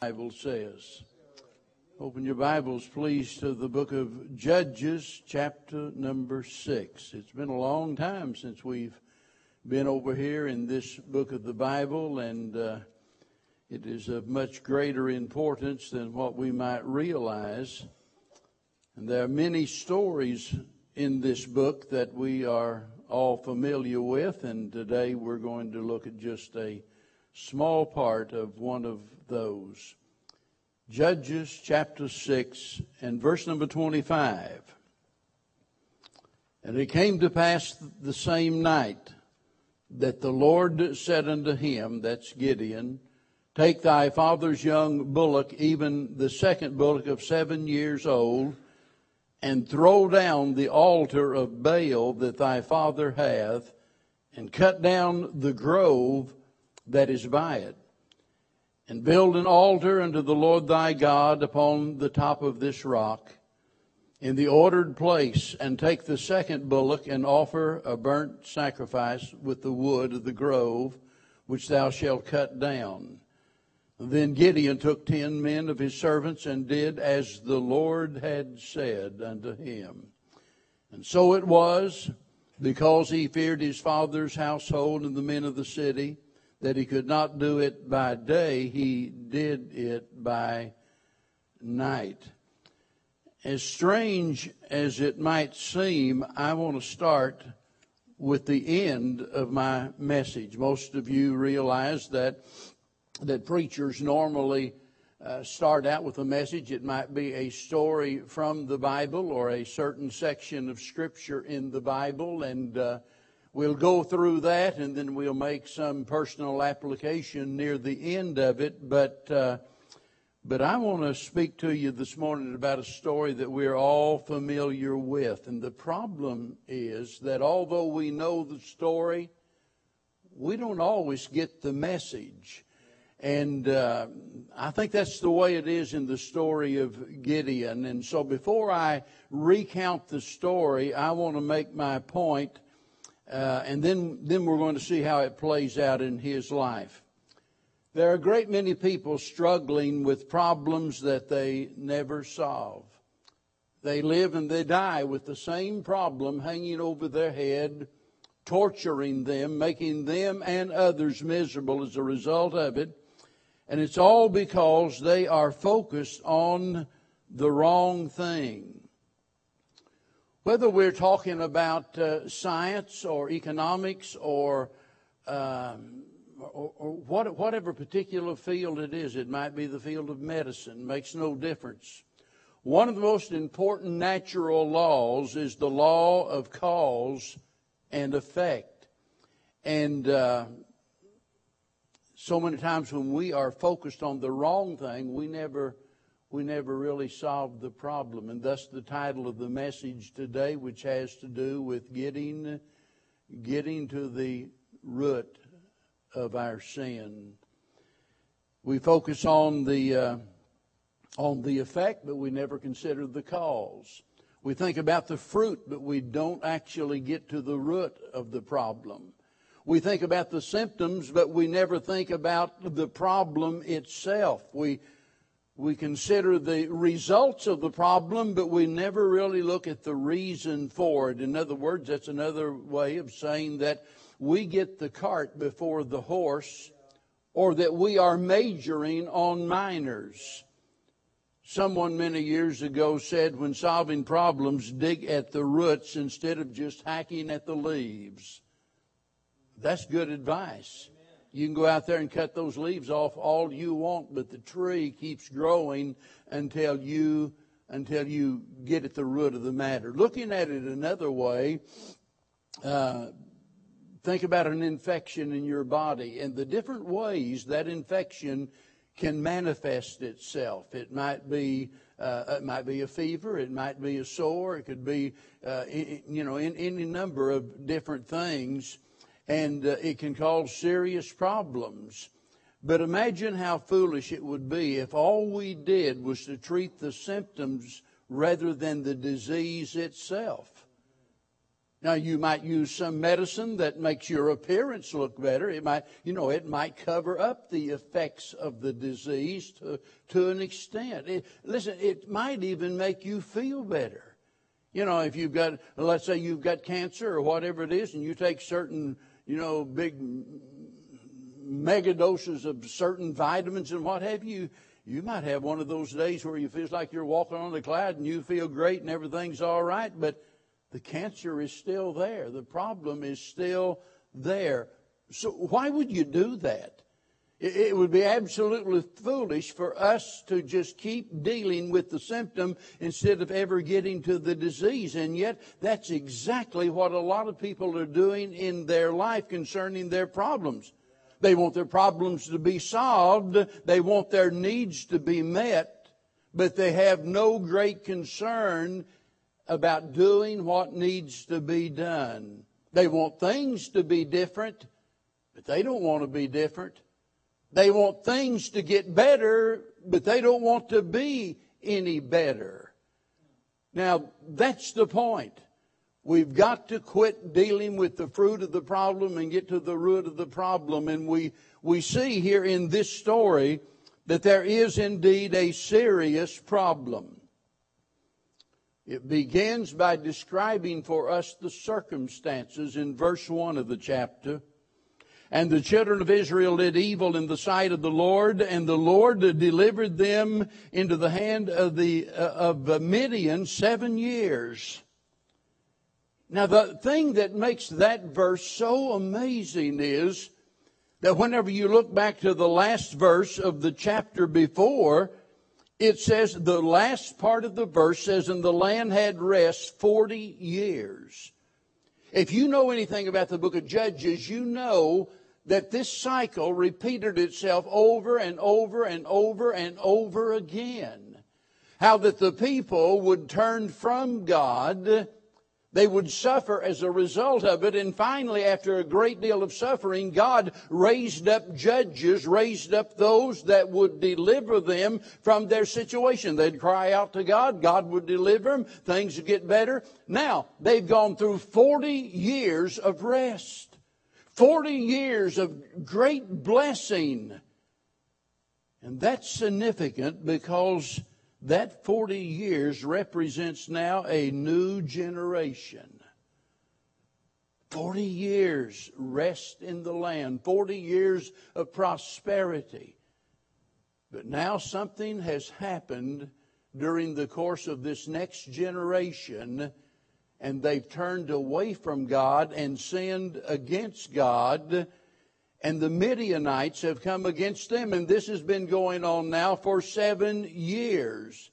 Bible says. Open your Bibles, please, to the book of Judges, chapter number six. It's been a long time since we've been over here in this book of the Bible, and uh, it is of much greater importance than what we might realize. And there are many stories in this book that we are all familiar with, and today we're going to look at just a small part of one of those. Judges chapter 6 and verse number 25. And it came to pass the same night that the Lord said unto him, that's Gideon, Take thy father's young bullock, even the second bullock of seven years old, and throw down the altar of Baal that thy father hath, and cut down the grove that is by it and build an altar unto the Lord thy God upon the top of this rock in the ordered place, and take the second bullock and offer a burnt sacrifice with the wood of the grove which thou shalt cut down. Then Gideon took ten men of his servants and did as the Lord had said unto him. And so it was, because he feared his father's household and the men of the city, that he could not do it by day, he did it by night. As strange as it might seem, I want to start with the end of my message. Most of you realize that that preachers normally uh, start out with a message. It might be a story from the Bible or a certain section of Scripture in the Bible, and uh, We'll go through that and then we'll make some personal application near the end of it. But, uh, but I want to speak to you this morning about a story that we're all familiar with. And the problem is that although we know the story, we don't always get the message. And uh, I think that's the way it is in the story of Gideon. And so before I recount the story, I want to make my point uh, and then, then we're going to see how it plays out in his life. There are a great many people struggling with problems that they never solve. They live and they die with the same problem hanging over their head, torturing them, making them and others miserable as a result of it. And it's all because they are focused on the wrong thing. Whether we're talking about uh, science or economics or, um, or, or what, whatever particular field it is, it might be the field of medicine, makes no difference. One of the most important natural laws is the law of cause and effect. And uh, so many times when we are focused on the wrong thing, we never we never really solved the problem. And thus the title of the message today, which has to do with getting, getting to the root of our sin. We focus on the, uh, on the effect, but we never consider the cause. We think about the fruit, but we don't actually get to the root of the problem. We think about the symptoms, but we never think about the problem itself. We we consider the results of the problem, but we never really look at the reason for it. In other words, that's another way of saying that we get the cart before the horse, or that we are majoring on minors. Someone many years ago said, when solving problems, dig at the roots instead of just hacking at the leaves. That's good advice. You can go out there and cut those leaves off all you want, but the tree keeps growing until you until you get at the root of the matter. Looking at it another way, uh, think about an infection in your body and the different ways that infection can manifest itself. It might be uh, it might be a fever, it might be a sore, it could be uh, you know in any number of different things and uh, it can cause serious problems. But imagine how foolish it would be if all we did was to treat the symptoms rather than the disease itself. Now you might use some medicine that makes your appearance look better. It might, you know, it might cover up the effects of the disease to, to an extent. It, listen, it might even make you feel better. You know, if you've got, let's say you've got cancer or whatever it is, and you take certain, you know, big mega doses of certain vitamins and what have you, you might have one of those days where you feel like you're walking on the cloud and you feel great and everything's all right, but the cancer is still there. The problem is still there. So why would you do that? It would be absolutely foolish for us to just keep dealing with the symptom instead of ever getting to the disease. And yet, that's exactly what a lot of people are doing in their life concerning their problems. They want their problems to be solved. They want their needs to be met, but they have no great concern about doing what needs to be done. They want things to be different, but they don't want to be different. They want things to get better, but they don't want to be any better. Now, that's the point. We've got to quit dealing with the fruit of the problem and get to the root of the problem. And we, we see here in this story that there is indeed a serious problem. It begins by describing for us the circumstances in verse 1 of the chapter. And the children of Israel did evil in the sight of the Lord, and the Lord delivered them into the hand of the uh, of Midian seven years. Now, the thing that makes that verse so amazing is that whenever you look back to the last verse of the chapter before, it says the last part of the verse says, and the land had rest 40 years. If you know anything about the book of Judges, you know that this cycle repeated itself over and over and over and over again. How that the people would turn from God they would suffer as a result of it. And finally, after a great deal of suffering, God raised up judges, raised up those that would deliver them from their situation. They'd cry out to God. God would deliver them. Things would get better. Now, they've gone through 40 years of rest. 40 years of great blessing. And that's significant because that 40 years represents now a new generation. 40 years rest in the land, 40 years of prosperity. But now something has happened during the course of this next generation, and they've turned away from God and sinned against God and the Midianites have come against them, and this has been going on now for seven years.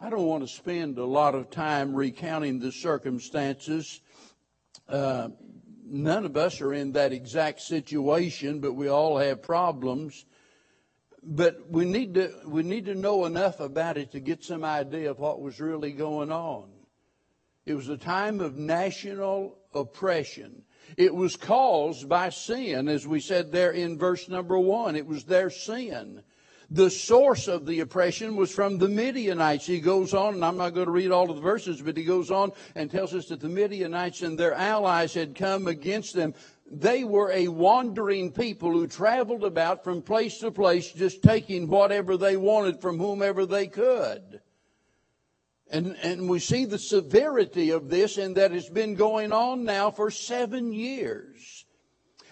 I don't want to spend a lot of time recounting the circumstances. Uh, none of us are in that exact situation, but we all have problems. But we need to we need to know enough about it to get some idea of what was really going on. It was a time of national oppression. It was caused by sin, as we said there in verse number one. It was their sin. The source of the oppression was from the Midianites. He goes on, and I'm not going to read all of the verses, but he goes on and tells us that the Midianites and their allies had come against them. They were a wandering people who traveled about from place to place, just taking whatever they wanted from whomever they could. And, and we see the severity of this and that it's been going on now for seven years.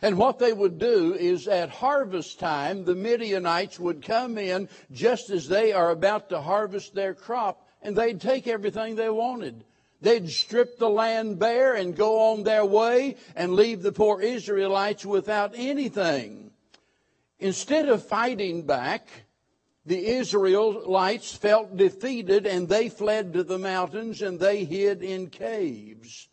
And what they would do is at harvest time, the Midianites would come in just as they are about to harvest their crop, and they'd take everything they wanted. They'd strip the land bare and go on their way and leave the poor Israelites without anything. Instead of fighting back, the Israelites felt defeated and they fled to the mountains and they hid in caves.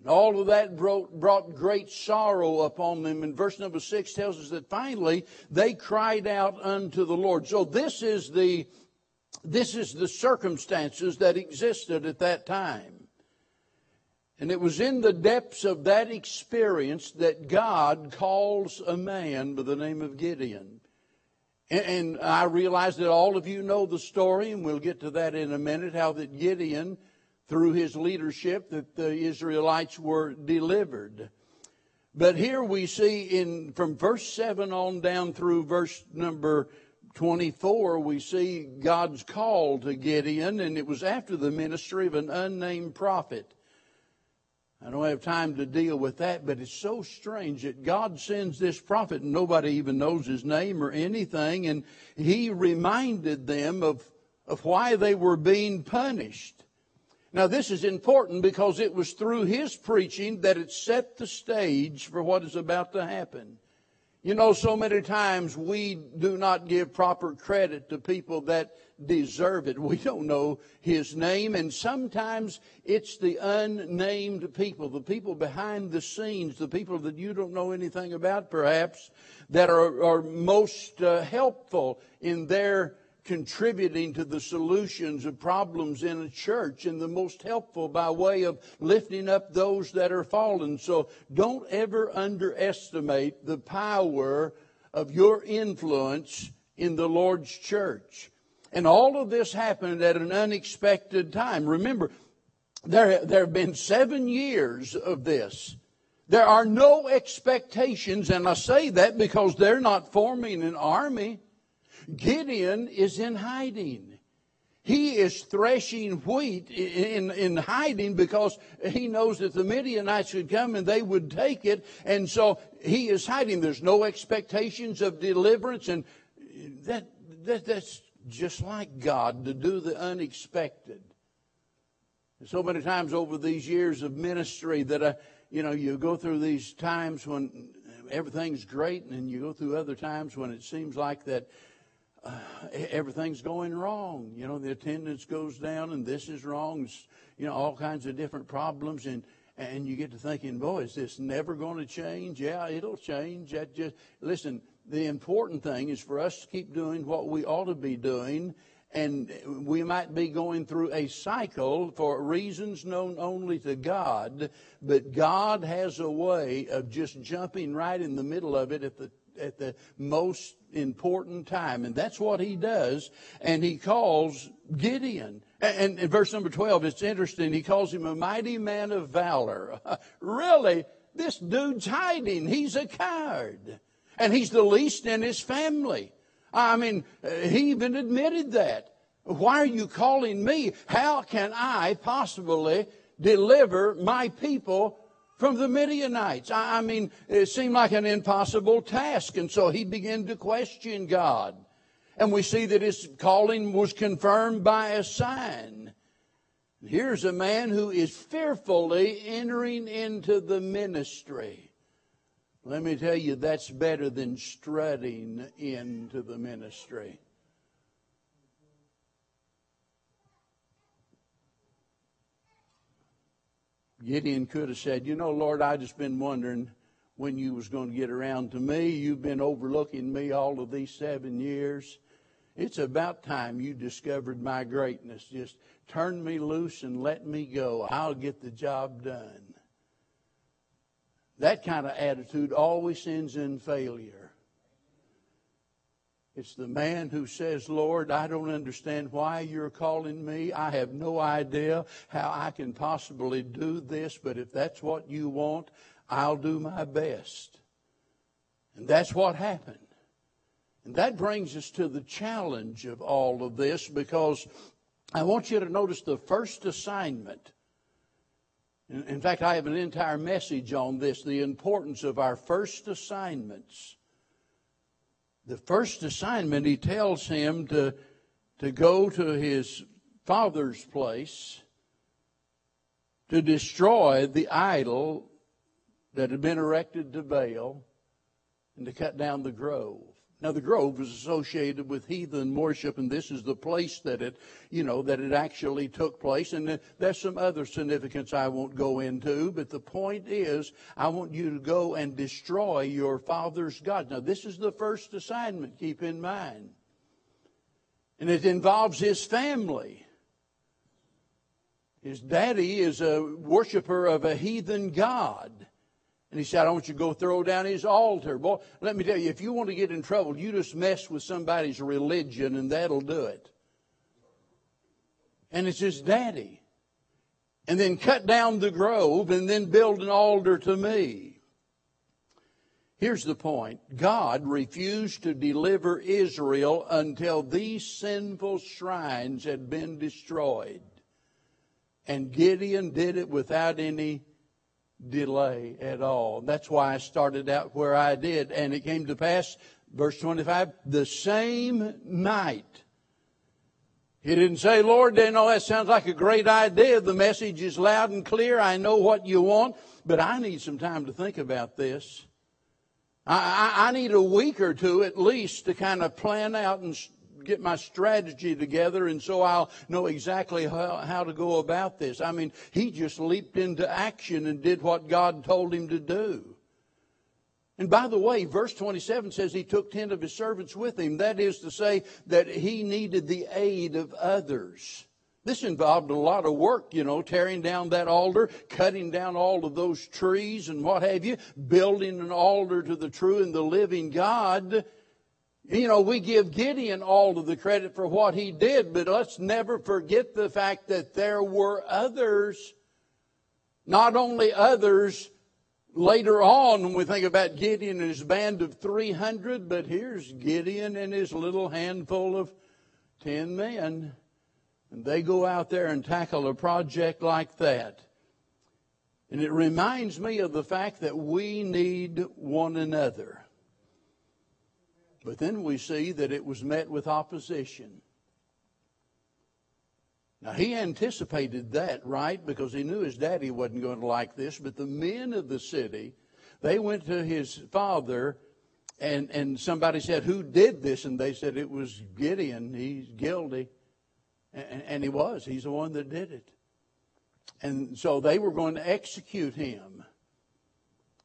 And all of that brought, great sorrow upon them. And verse number six tells us that finally they cried out unto the Lord. So this is the, this is the circumstances that existed at that time. And it was in the depths of that experience that God calls a man by the name of Gideon. And, I realize that all of you know the story, and we'll get to that in a minute, how that Gideon through his leadership that the Israelites were delivered. But here we see in from verse 7 on down through verse number 24, we see God's call to Gideon, and it was after the ministry of an unnamed prophet. I don't have time to deal with that, but it's so strange that God sends this prophet and nobody even knows his name or anything, and he reminded them of, of why they were being punished. Now, this is important because it was through his preaching that it set the stage for what is about to happen. You know, so many times we do not give proper credit to people that deserve it. We don't know his name, and sometimes it's the unnamed people, the people behind the scenes, the people that you don't know anything about, perhaps, that are, are most uh, helpful in their contributing to the solutions of problems in a church and the most helpful by way of lifting up those that are fallen. So don't ever underestimate the power of your influence in the Lord's church. And all of this happened at an unexpected time. Remember, there, there have been seven years of this. There are no expectations, and I say that because they're not forming an army. Gideon is in hiding. He is threshing wheat in, in hiding because he knows that the Midianites would come and they would take it. And so he is hiding. There's no expectations of deliverance. And that, that that's just like God to do the unexpected. So many times over these years of ministry that I, you know, you go through these times when everything's great, and you go through other times when it seems like that uh, everything's going wrong. You know, the attendance goes down, and this is wrong. you know, all kinds of different problems, and and you get to thinking, boy, is this never going to change? Yeah, it'll change. That just listen. The important thing is for us to keep doing what we ought to be doing, and we might be going through a cycle for reasons known only to God, but God has a way of just jumping right in the middle of it at the at the most important time. And that's what he does. And he calls Gideon. And in verse number 12, it's interesting. He calls him a mighty man of valor. really? This dude's hiding. He's a coward. And he's the least in his family. I mean, uh, he even admitted that. Why are you calling me? How can I possibly deliver my people from the Midianites. I, mean, it seemed like an impossible task. And so he began to question God. And we see that his calling was confirmed by a sign. Here's a man who is fearfully entering into the ministry. Let me tell you, that's better than strutting into the ministry. Gideon could have said, You know, Lord, I just been wondering when you was going to get around to me. You've been overlooking me all of these seven years. It's about time you discovered my greatness. Just turn me loose and let me go. I'll get the job done. That kind of attitude always ends in failure. It's the man who says, Lord, I don't understand why you're calling me. I have no idea how I can possibly do this, but if that's what you want, I'll do my best. And that's what happened. And that brings us to the challenge of all of this because I want you to notice the first assignment. In fact, I have an entire message on this the importance of our first assignments the first assignment, he tells him to, to go to his father's place to destroy the idol that had been erected to Baal and to cut down the grove. Now the grove was associated with heathen worship, and this is the place that it, you know, that it actually took place. And there's some other significance I won't go into, but the point is, I want you to go and destroy your father's God. Now this is the first assignment, keep in mind. And it involves his family. His daddy is a worshiper of a heathen God. And he said, I want you to go throw down his altar. Boy, let me tell you, if you want to get in trouble, you just mess with somebody's religion and that'll do it. And it's his daddy. and then cut down the grove and then build an altar to me. Here's the point. God refused to deliver Israel until these sinful shrines had been destroyed. And Gideon did it without any delay at all. That's why I started out where I did. And it came to pass, verse 25, the same night. He didn't say, Lord, know, that sounds like a great idea. The message is loud and clear. I know what you want, but I need some time to think about this. I, I, I need a week or two at least to kind of plan out and get my strategy together and so I'll know exactly how, how to go about this. I mean, he just leaped into action and did what God told him to do. And by the way, verse 27 says he took 10 of his servants with him. That is to say that he needed the aid of others. This involved a lot of work, you know, tearing down that altar, cutting down all of those trees and what have you, building an altar to the true and the living God. You know, we give Gideon all of the credit for what he did, but let's never forget the fact that there were others, not only others later on when we think about Gideon and his band of 300, but here's Gideon and his little handful of 10 men. And they go out there and tackle a project like that. And it reminds me of the fact that we need one another. But then we see that it was met with opposition. Now, he anticipated that, right? Because he knew his daddy wasn't going to like this. But the men of the city, they went to his father, and, and somebody said, Who did this? And they said, It was Gideon. He's guilty. And, and he was. He's the one that did it. And so they were going to execute him.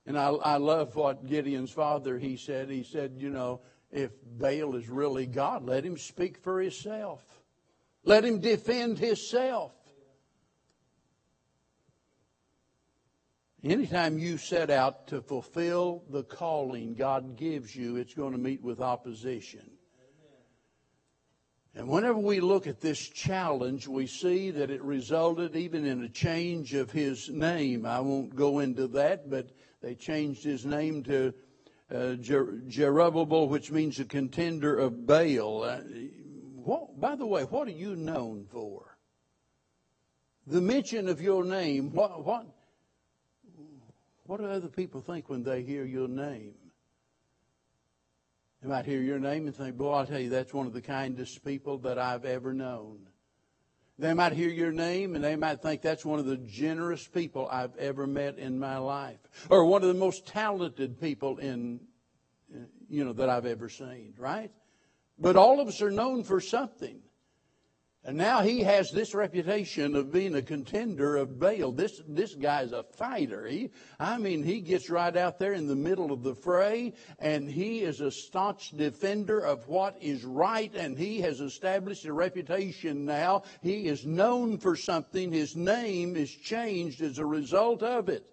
And I, I love what Gideon's father, he said. He said, You know, if Baal is really God, let him speak for himself. Let him defend himself. Anytime you set out to fulfill the calling God gives you, it's going to meet with opposition. And whenever we look at this challenge, we see that it resulted even in a change of his name. I won't go into that, but they changed his name to uh, Jerubbaal, which means a contender of Baal. Uh, what, by the way, what are you known for? The mention of your name, what, what, what do other people think when they hear your name? They might hear your name and think, boy, I'll tell you, that's one of the kindest people that I've ever known. They might hear your name and they might think that's one of the generous people I've ever met in my life. Or one of the most talented people in, you know, that I've ever seen, right? But all of us are known for something. And now he has this reputation of being a contender of Baal. This, this guy's a fighter. He, I mean, he gets right out there in the middle of the fray, and he is a staunch defender of what is right, and he has established a reputation now. He is known for something. His name is changed as a result of it.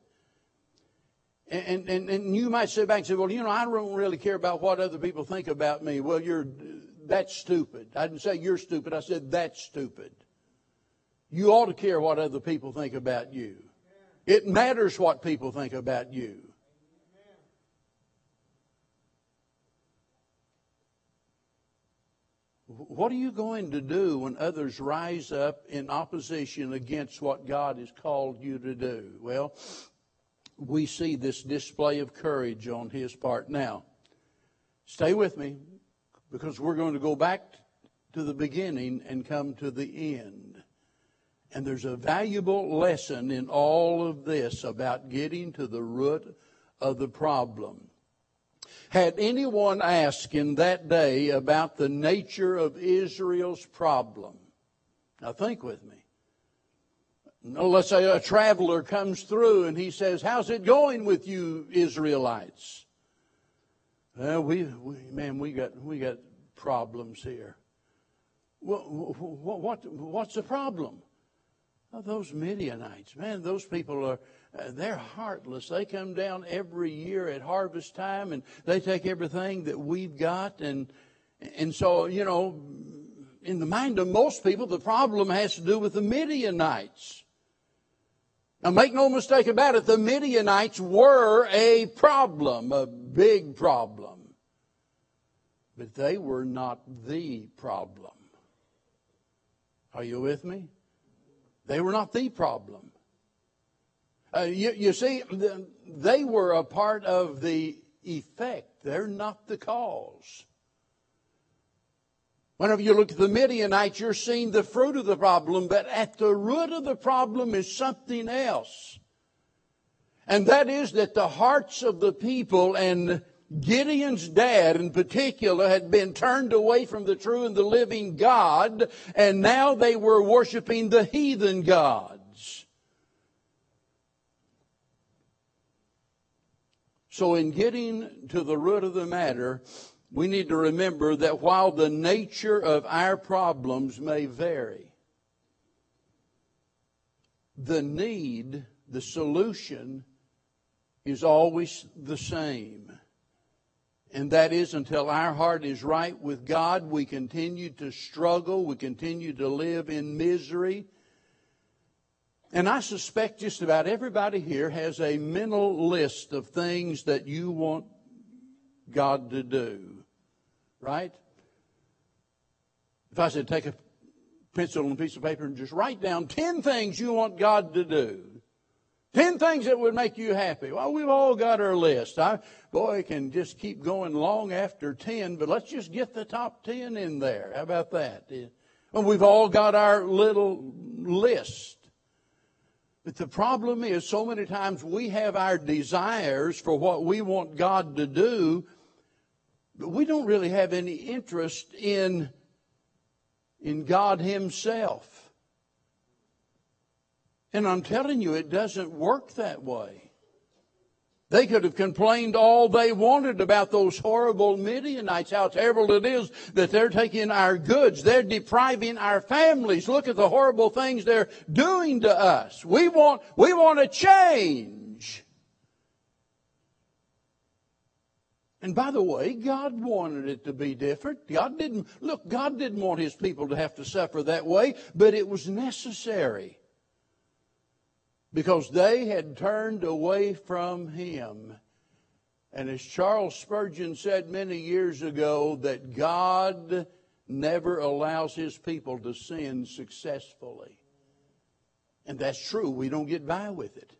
And, and, and you might sit back and say, well, you know, I don't really care about what other people think about me. Well, you're, that's stupid. I didn't say you're stupid. I said that's stupid. You ought to care what other people think about you. It matters what people think about you. What are you going to do when others rise up in opposition against what God has called you to do? Well, we see this display of courage on his part. Now, stay with me because we're going to go back to the beginning and come to the end. And there's a valuable lesson in all of this about getting to the root of the problem. Had anyone asked in that day about the nature of Israel's problem? Now think with me let's say a traveler comes through and he says, How's it going with you Israelites? We, we man, we got, we got problems here. What, what, what's the problem? Those Midianites, man, those people are, uh, they're heartless. They come down every year at harvest time and they take everything that we've got. And, and so, you know, in the mind of most people, the problem has to do with the Midianites. Now make no mistake about it, the Midianites were a problem, a big problem. But they were not the problem. Are you with me? They were not the problem. Uh, you, you see, they were a part of the effect. They're not the cause. Whenever you look at the Midianites, you're seeing the fruit of the problem, but at the root of the problem is something else. And that is that the hearts of the people and Gideon's dad in particular had been turned away from the true and the living God, and now they were worshiping the heathen gods. So in getting to the root of the matter, we need to remember that while the nature of our problems may vary, the need, the solution is always the same. And that is until our heart is right with God, we continue to struggle, we continue to live in misery. And I suspect just about everybody here has a mental list of things that you want God to do. Right? If I said take a pencil and a piece of paper and just write down 10 things you want God to do. 10 things that would make you happy. Well, we've all got our list. I, boy, can just keep going long after 10, but let's just get the top 10 in there. How about that? Well, we've all got our little list. But the problem is, so many times we have our desires for what we want God to do, but we don't really have any interest in, in God Himself. And I'm telling you, it doesn't work that way. They could have complained all they wanted about those horrible Midianites, how terrible it is that they're taking our goods. They're depriving our families. Look at the horrible things they're doing to us. We want, we want to change. And by the way, God wanted it to be different. God didn't, look, God didn't want His people to have to suffer that way, but it was necessary because they had turned away from him. And as Charles Spurgeon said many years ago, that God never allows his people to sin successfully. And that's true. We don't get by with it.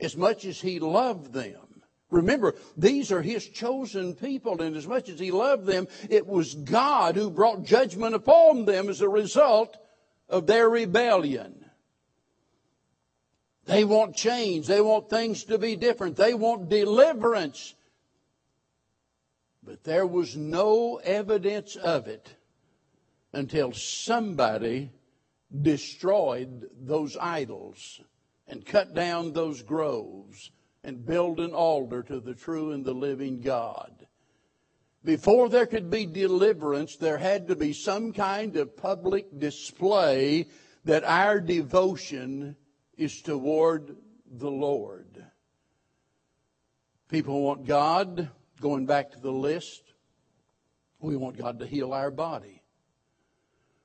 As much as he loved them. Remember, these are his chosen people, and as much as he loved them, it was God who brought judgment upon them as a result of their rebellion. They want change. They want things to be different. They want deliverance. But there was no evidence of it until somebody destroyed those idols and cut down those groves and build an altar to the true and the living God. Before there could be deliverance, there had to be some kind of public display that our devotion is toward the Lord. People want God, going back to the list, we want God to heal our body.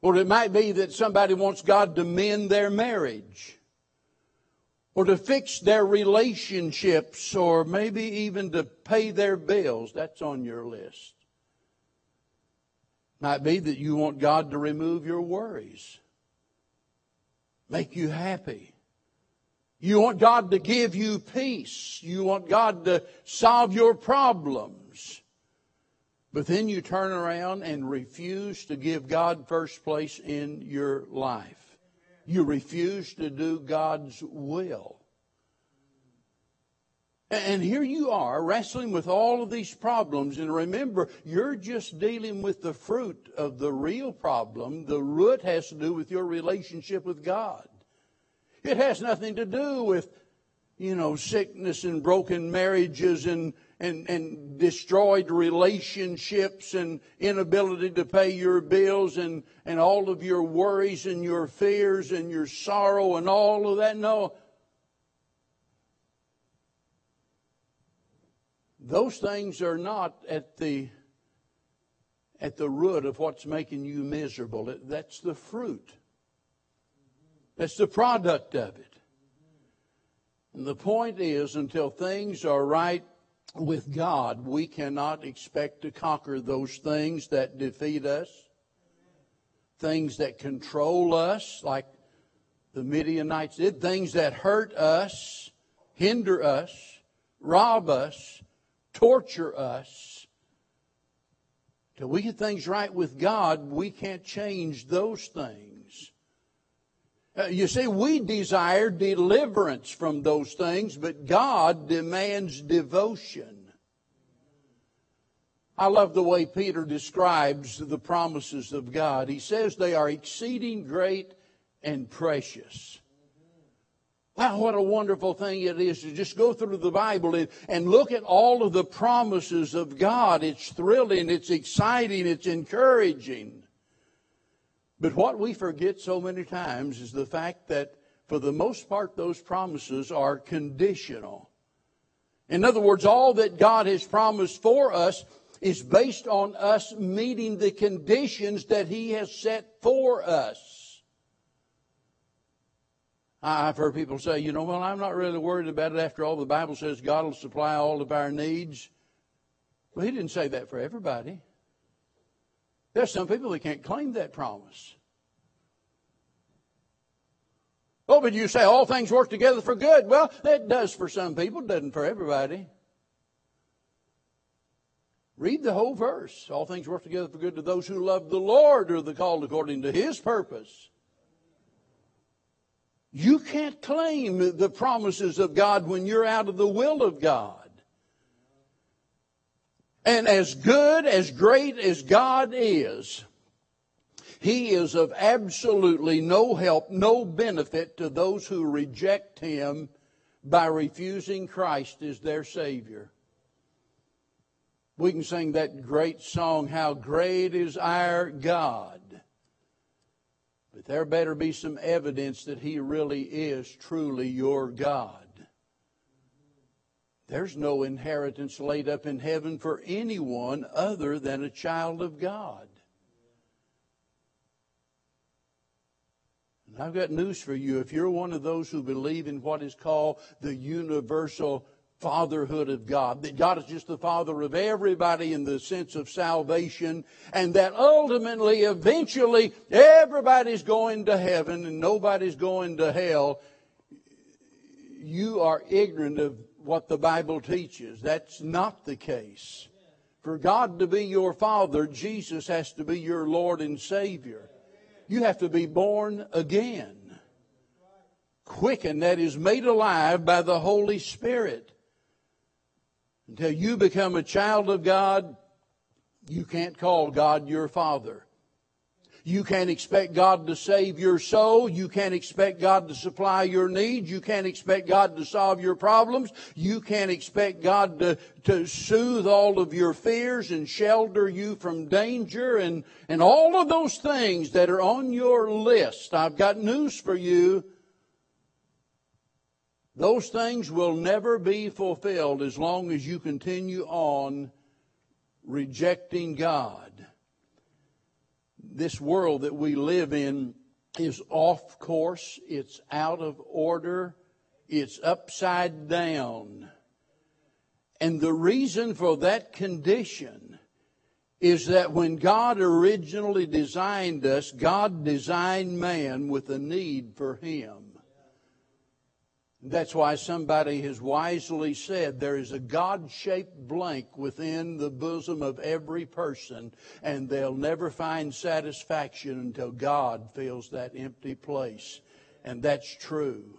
Or it might be that somebody wants God to mend their marriage. Or to fix their relationships, or maybe even to pay their bills. That's on your list. Might be that you want God to remove your worries, make you happy. You want God to give you peace. You want God to solve your problems. But then you turn around and refuse to give God first place in your life. You refuse to do God's will. And here you are wrestling with all of these problems. And remember, you're just dealing with the fruit of the real problem. The root has to do with your relationship with God. It has nothing to do with, you know, sickness and broken marriages and, and, and destroyed relationships and inability to pay your bills and, and all of your worries and your fears and your sorrow and all of that. No. Those things are not at the at the root of what's making you miserable. That's the fruit. That's the product of it. And the point is, until things are right with God, we cannot expect to conquer those things that defeat us, things that control us, like the Midianites did, things that hurt us, hinder us, rob us, torture us. Till we get things right with God, we can't change those things. Uh, you see, we desire deliverance from those things, but God demands devotion. I love the way Peter describes the promises of God. He says they are exceeding great and precious. Wow, what a wonderful thing it is to just go through the Bible and, and look at all of the promises of God. It's thrilling, it's exciting, it's encouraging. But what we forget so many times is the fact that, for the most part, those promises are conditional. In other words, all that God has promised for us is based on us meeting the conditions that He has set for us. I've heard people say, you know, well, I'm not really worried about it after all. The Bible says God will supply all of our needs. Well, He didn't say that for everybody. There's some people that can't claim that promise. Oh, but you say all things work together for good. Well, it does for some people, doesn't for everybody. Read the whole verse. All things work together for good to those who love the Lord or the called according to his purpose. You can't claim the promises of God when you're out of the will of God. And as good, as great as God is, He is of absolutely no help, no benefit to those who reject Him by refusing Christ as their Savior. We can sing that great song, How Great is Our God. But there better be some evidence that He really is truly your God. There's no inheritance laid up in heaven for anyone other than a child of God. And I've got news for you. If you're one of those who believe in what is called the universal fatherhood of God, that God is just the father of everybody in the sense of salvation, and that ultimately, eventually, everybody's going to heaven and nobody's going to hell. You are ignorant of what the Bible teaches. That's not the case. For God to be your father, Jesus has to be your Lord and Savior. You have to be born again. Quickened, that is made alive by the Holy Spirit. Until you become a child of God, you can't call God your Father. You can't expect God to save your soul. You can't expect God to supply your needs. You can't expect God to solve your problems. You can't expect God to, to soothe all of your fears and shelter you from danger and, and all of those things that are on your list. I've got news for you. Those things will never be fulfilled as long as you continue on rejecting God. This world that we live in is off course, it's out of order, it's upside down. And the reason for that condition is that when God originally designed us, God designed man with a need for him. That's why somebody has wisely said there is a God shaped blank within the bosom of every person, and they'll never find satisfaction until God fills that empty place. And that's true.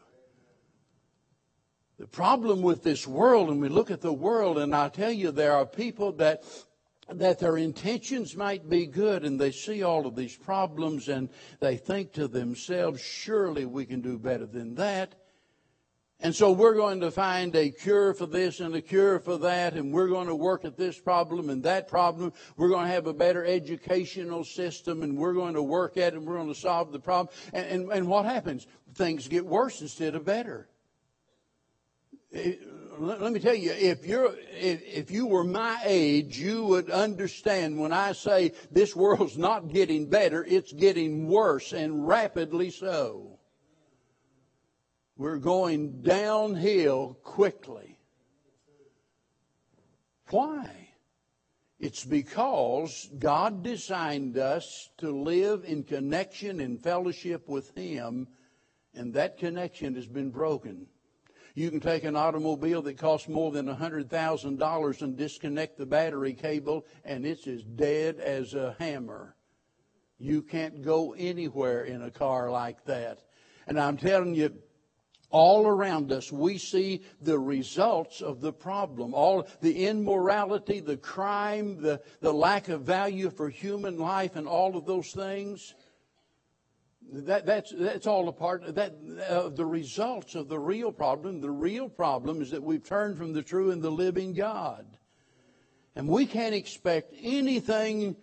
The problem with this world, and we look at the world, and I tell you, there are people that that their intentions might be good and they see all of these problems and they think to themselves, surely we can do better than that. And so we're going to find a cure for this and a cure for that, and we're going to work at this problem and that problem. We're going to have a better educational system, and we're going to work at it, and we're going to solve the problem. And, and, and what happens? Things get worse instead of better. Eh, it, let me tell you, if you're, if you were my age, you would understand when I say this world's not getting better, it's getting worse and rapidly so. We're going downhill quickly. Why? It's because God designed us to live in connection and fellowship with Him, and that connection has been broken. You can take an automobile that costs more than $100,000 and disconnect the battery cable, and it's as dead as a hammer. You can't go anywhere in a car like that. And I'm telling you, all around us, we see the results of the problem. All the immorality, the crime, the, the lack of value for human life, and all of those things. That, that's, that's all a part of that, uh, the results of the real problem. The real problem is that we've turned from the true and the living God. And we can't expect anything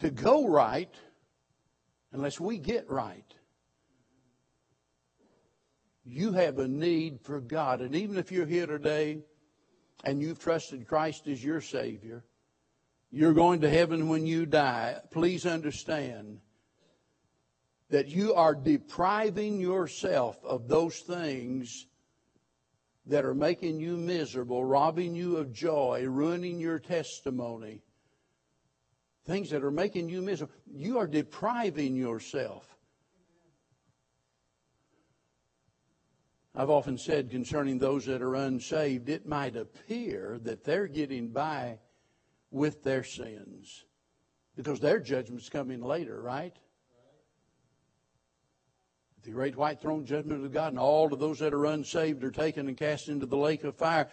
to go right unless we get right you have a need for God. And even if you're here today and you've trusted Christ as your Savior, you're going to heaven when you die. Please understand that you are depriving yourself of those things that are making you miserable, robbing you of joy, ruining your testimony. Things that are making you miserable. You are depriving yourself I've often said concerning those that are unsaved, it might appear that they're getting by with their sins because their judgment's coming later, right? The great white throne judgment of God, and all of those that are unsaved are taken and cast into the lake of fire.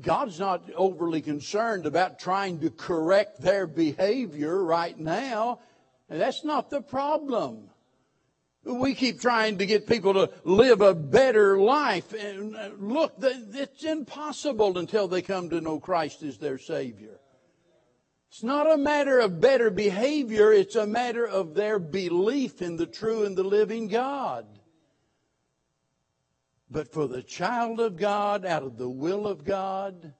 God's not overly concerned about trying to correct their behavior right now. And that's not the problem. We keep trying to get people to live a better life. And uh, look, it's impossible until they come to know Christ as their Savior. It's not a matter of better behavior, it's a matter of their belief in the true and the living God. But for the child of God, out of the will of God,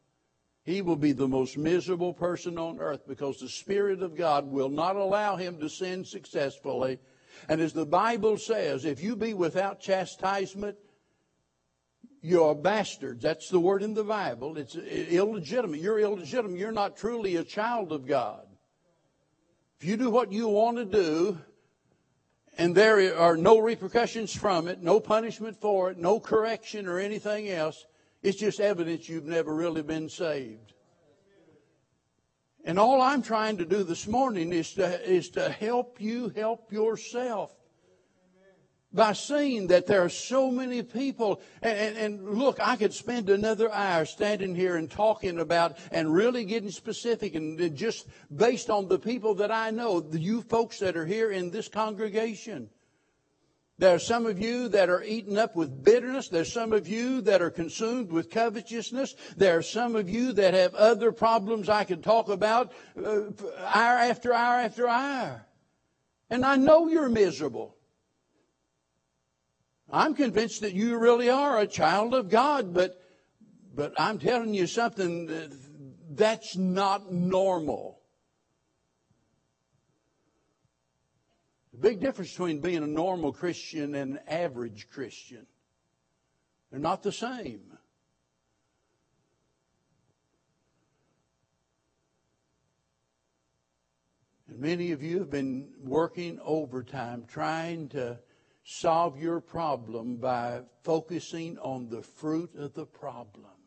he will be the most miserable person on earth because the Spirit of God will not allow him to sin successfully and as the Bible says, if you be without chastisement, you're bastards. That's the word in the Bible. It's illegitimate. You're illegitimate. You're not truly a child of God. If you do what you want to do, and there are no repercussions from it, no punishment for it, no correction or anything else, it's just evidence you've never really been saved. And all I'm trying to do this morning is to, is to help you help yourself by seeing that there are so many people. And, and, look, I could spend another hour standing here and talking about and really getting specific and just based on the people that I know, the you folks that are here in this congregation. There are some of you that are eaten up with bitterness. There's some of you that are consumed with covetousness. There are some of you that have other problems I could talk about uh, hour after hour after hour. And I know you're miserable. I'm convinced that you really are a child of God, but, but I'm telling you something that's not normal. The big difference between being a normal Christian and an average Christian. They're not the same. And many of you have been working overtime trying to solve your problem by focusing on the fruit of the problem.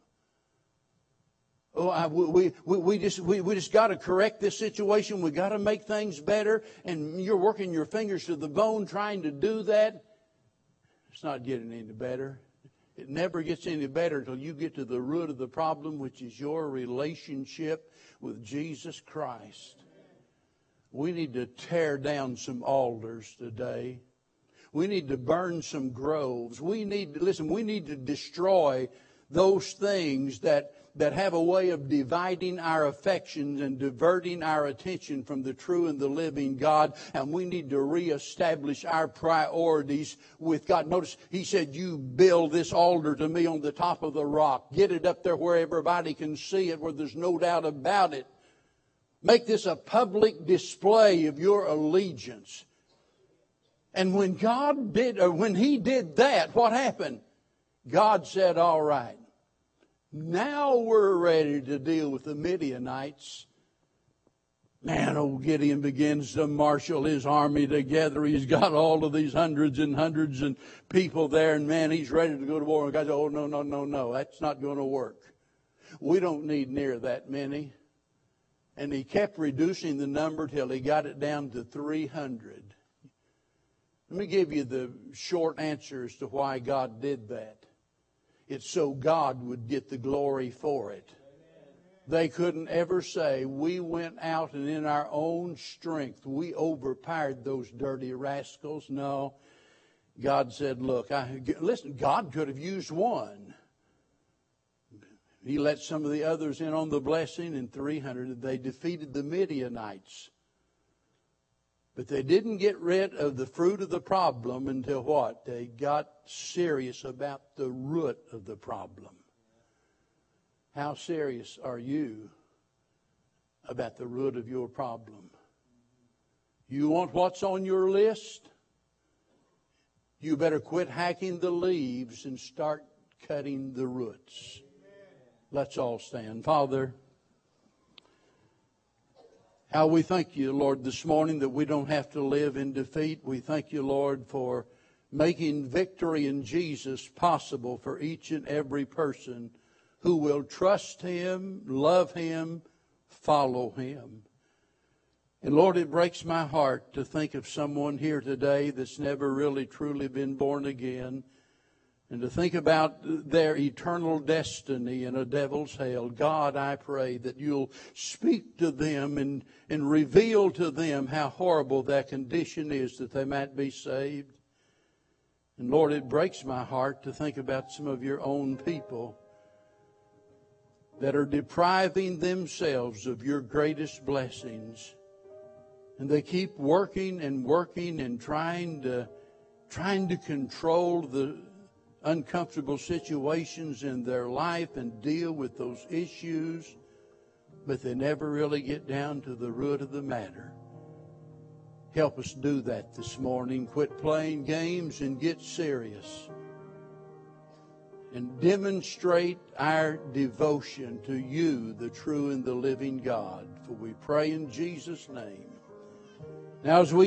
Oh, I, we, we, we just, we, we just got to correct this situation. We got to make things better. And you're working your fingers to the bone trying to do that. It's not getting any better. It never gets any better until you get to the root of the problem, which is your relationship with Jesus Christ. We need to tear down some altars today. We need to burn some groves. We need to, listen, we need to destroy those things that that have a way of dividing our affections and diverting our attention from the true and the living God. And we need to reestablish our priorities with God. Notice he said, You build this altar to me on the top of the rock. Get it up there where everybody can see it, where there's no doubt about it. Make this a public display of your allegiance. And when God did, or when he did that, what happened? God said, all right, now we're ready to deal with the Midianites. Man, old Gideon begins to marshal his army together. He's got all of these hundreds and hundreds and people there, and man, he's ready to go to war. And God says, Oh, no, no, no, no, that's not going to work. We don't need near that many. And he kept reducing the number till he got it down to 300. Let me give you the short answer as to why God did that. It's so God would get the glory for it. They couldn't ever say, we went out and in our own strength, we overpowered those dirty rascals. No. God said, look, I, listen, God could have used one. He let some of the others in on the blessing, and 300, they defeated the Midianites. But they didn't get rid of the fruit of the problem until what? They got serious about the root of the problem. How serious are you about the root of your problem? You want what's on your list? You better quit hacking the leaves and start cutting the roots. Let's all stand. Father, how we thank you, Lord, this morning that we don't have to live in defeat. We thank you, Lord, for making victory in Jesus possible for each and every person who will trust Him, love Him, follow Him. And Lord, it breaks my heart to think of someone here today that's never really truly been born again and to think about their eternal destiny in a devil's hell. God, I pray that you'll speak to them and, and reveal to them how horrible that condition is that they might be saved. And Lord, it breaks my heart to think about some of your own people that are depriving themselves of your greatest blessings. And they keep working and working and trying to trying to control the uncomfortable situations in their life and deal with those issues, but they never really get down to the root of the matter. Help us do that this morning. Quit playing games and get serious and demonstrate our devotion to you, the true and the living God. For we pray in Jesus' name. Now, as we